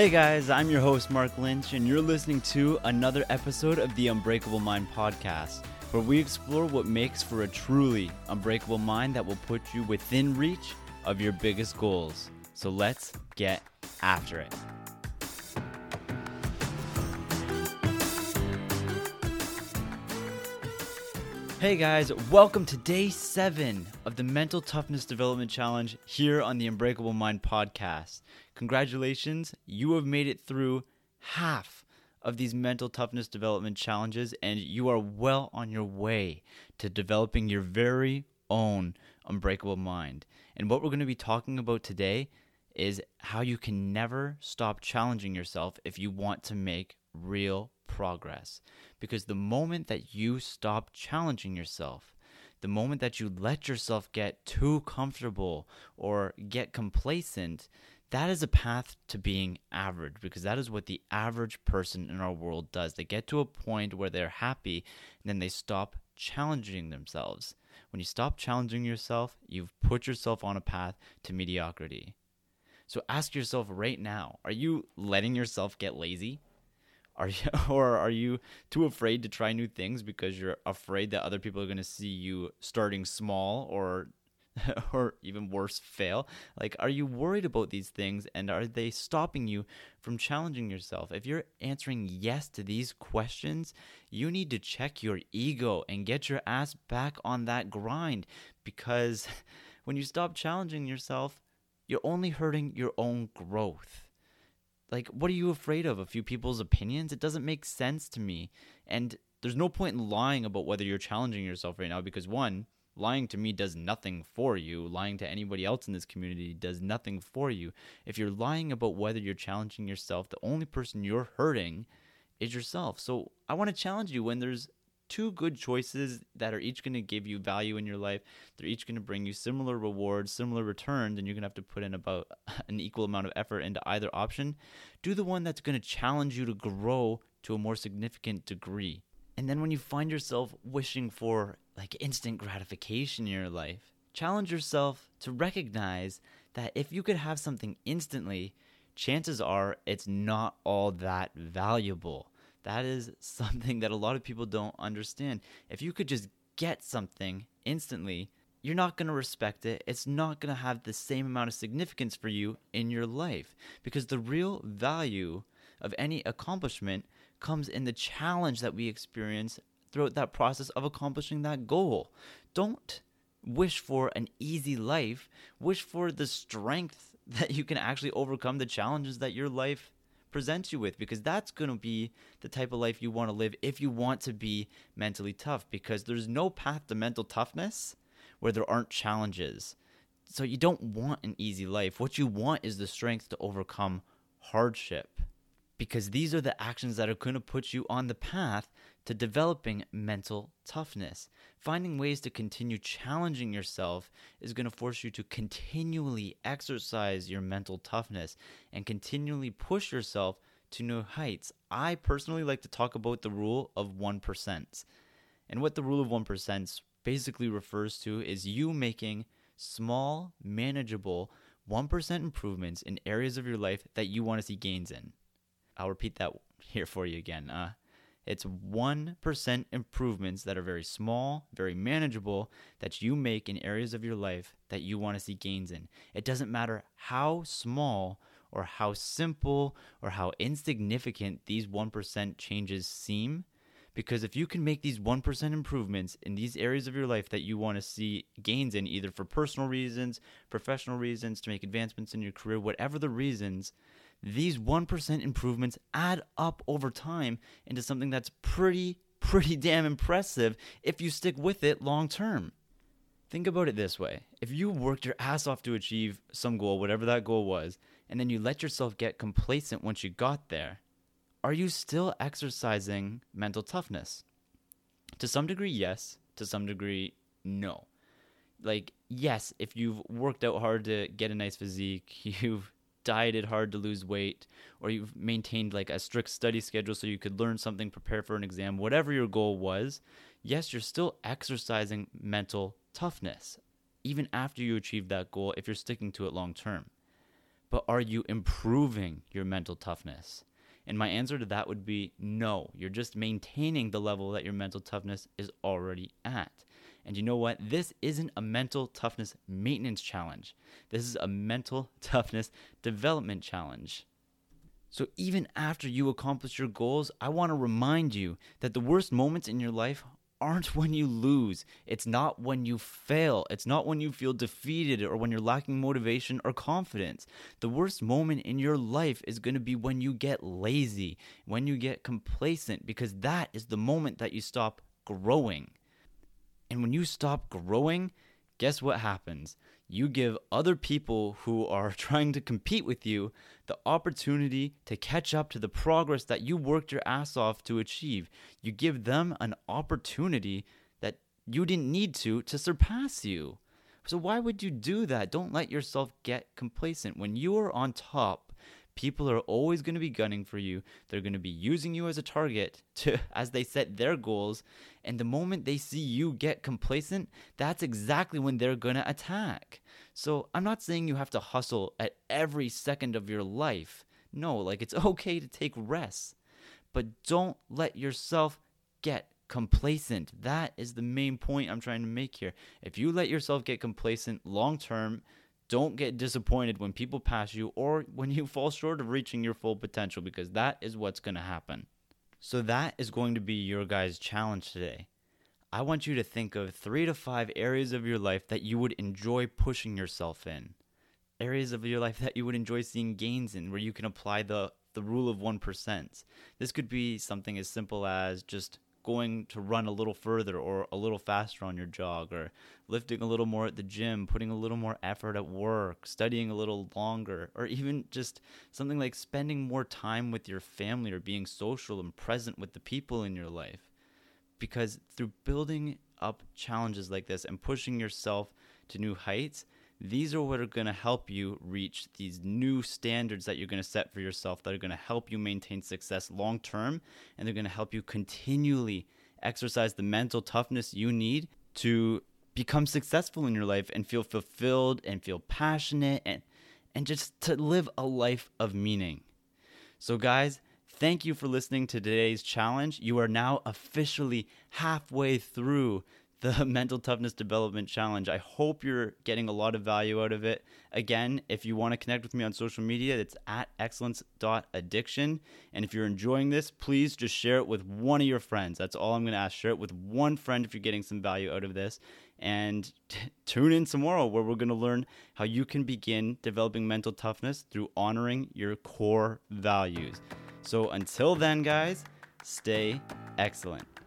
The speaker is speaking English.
Hey guys, I'm your host, Mark Lynch, and you're listening to another episode of the Unbreakable Mind podcast, where we explore what makes for a truly unbreakable mind that will put you within reach of your biggest goals. So let's get after it. Hey guys, welcome to day seven of the Mental Toughness Development Challenge here on the Unbreakable Mind podcast. Congratulations, you have made it through half of these mental toughness development challenges, and you are well on your way to developing your very own unbreakable mind. And what we're going to be talking about today is how you can never stop challenging yourself if you want to make real progress. Because the moment that you stop challenging yourself, the moment that you let yourself get too comfortable or get complacent, that is a path to being average because that is what the average person in our world does. They get to a point where they're happy and then they stop challenging themselves. When you stop challenging yourself, you've put yourself on a path to mediocrity. So ask yourself right now are you letting yourself get lazy? Are you, or are you too afraid to try new things because you're afraid that other people are going to see you starting small or or even worse fail? Like are you worried about these things and are they stopping you from challenging yourself? If you're answering yes to these questions you need to check your ego and get your ass back on that grind because when you stop challenging yourself you're only hurting your own growth like, what are you afraid of? A few people's opinions? It doesn't make sense to me. And there's no point in lying about whether you're challenging yourself right now because, one, lying to me does nothing for you. Lying to anybody else in this community does nothing for you. If you're lying about whether you're challenging yourself, the only person you're hurting is yourself. So I want to challenge you when there's two good choices that are each going to give you value in your life. They're each going to bring you similar rewards, similar returns, and you're going to have to put in about an equal amount of effort into either option. Do the one that's going to challenge you to grow to a more significant degree. And then when you find yourself wishing for like instant gratification in your life, challenge yourself to recognize that if you could have something instantly, chances are it's not all that valuable. That is something that a lot of people don't understand. If you could just get something instantly, you're not going to respect it. It's not going to have the same amount of significance for you in your life because the real value of any accomplishment comes in the challenge that we experience throughout that process of accomplishing that goal. Don't wish for an easy life, wish for the strength that you can actually overcome the challenges that your life presents you with because that's going to be the type of life you want to live if you want to be mentally tough because there's no path to mental toughness where there aren't challenges. So you don't want an easy life. What you want is the strength to overcome hardship because these are the actions that are going to put you on the path to developing mental toughness. Finding ways to continue challenging yourself is going to force you to continually exercise your mental toughness and continually push yourself to new heights. I personally like to talk about the rule of 1%. And what the rule of 1% basically refers to is you making small, manageable 1% improvements in areas of your life that you want to see gains in. I'll repeat that here for you again. Uh, it's 1% improvements that are very small, very manageable, that you make in areas of your life that you want to see gains in. It doesn't matter how small or how simple or how insignificant these 1% changes seem. Because if you can make these 1% improvements in these areas of your life that you want to see gains in, either for personal reasons, professional reasons, to make advancements in your career, whatever the reasons, these 1% improvements add up over time into something that's pretty, pretty damn impressive if you stick with it long term. Think about it this way if you worked your ass off to achieve some goal, whatever that goal was, and then you let yourself get complacent once you got there, are you still exercising mental toughness? To some degree, yes. To some degree, no. Like, yes, if you've worked out hard to get a nice physique, you've dieted hard to lose weight or you've maintained like a strict study schedule so you could learn something, prepare for an exam, whatever your goal was, yes, you're still exercising mental toughness even after you achieve that goal if you're sticking to it long term. but are you improving your mental toughness? And my answer to that would be no. You're just maintaining the level that your mental toughness is already at. And you know what? This isn't a mental toughness maintenance challenge. This is a mental toughness development challenge. So, even after you accomplish your goals, I want to remind you that the worst moments in your life aren't when you lose. It's not when you fail. It's not when you feel defeated or when you're lacking motivation or confidence. The worst moment in your life is going to be when you get lazy, when you get complacent, because that is the moment that you stop growing. And when you stop growing, guess what happens? You give other people who are trying to compete with you the opportunity to catch up to the progress that you worked your ass off to achieve. You give them an opportunity that you didn't need to to surpass you. So, why would you do that? Don't let yourself get complacent. When you are on top, people are always going to be gunning for you. They're going to be using you as a target to as they set their goals. And the moment they see you get complacent, that's exactly when they're going to attack. So, I'm not saying you have to hustle at every second of your life. No, like it's okay to take rests. But don't let yourself get complacent. That is the main point I'm trying to make here. If you let yourself get complacent long term, don't get disappointed when people pass you or when you fall short of reaching your full potential because that is what's going to happen. So, that is going to be your guys' challenge today. I want you to think of three to five areas of your life that you would enjoy pushing yourself in. Areas of your life that you would enjoy seeing gains in, where you can apply the, the rule of 1%. This could be something as simple as just going to run a little further or a little faster on your jog or lifting a little more at the gym, putting a little more effort at work, studying a little longer, or even just something like spending more time with your family or being social and present with the people in your life. Because through building up challenges like this and pushing yourself to new heights, these are what are going to help you reach these new standards that you're going to set for yourself that are going to help you maintain success long term and they're going to help you continually exercise the mental toughness you need to become successful in your life and feel fulfilled and feel passionate and and just to live a life of meaning. So guys, thank you for listening to today's challenge. You are now officially halfway through the Mental Toughness Development Challenge. I hope you're getting a lot of value out of it. Again, if you want to connect with me on social media, it's at excellence.addiction. And if you're enjoying this, please just share it with one of your friends. That's all I'm going to ask. Share it with one friend if you're getting some value out of this. And t- tune in tomorrow where we're going to learn how you can begin developing mental toughness through honoring your core values. So until then, guys, stay excellent.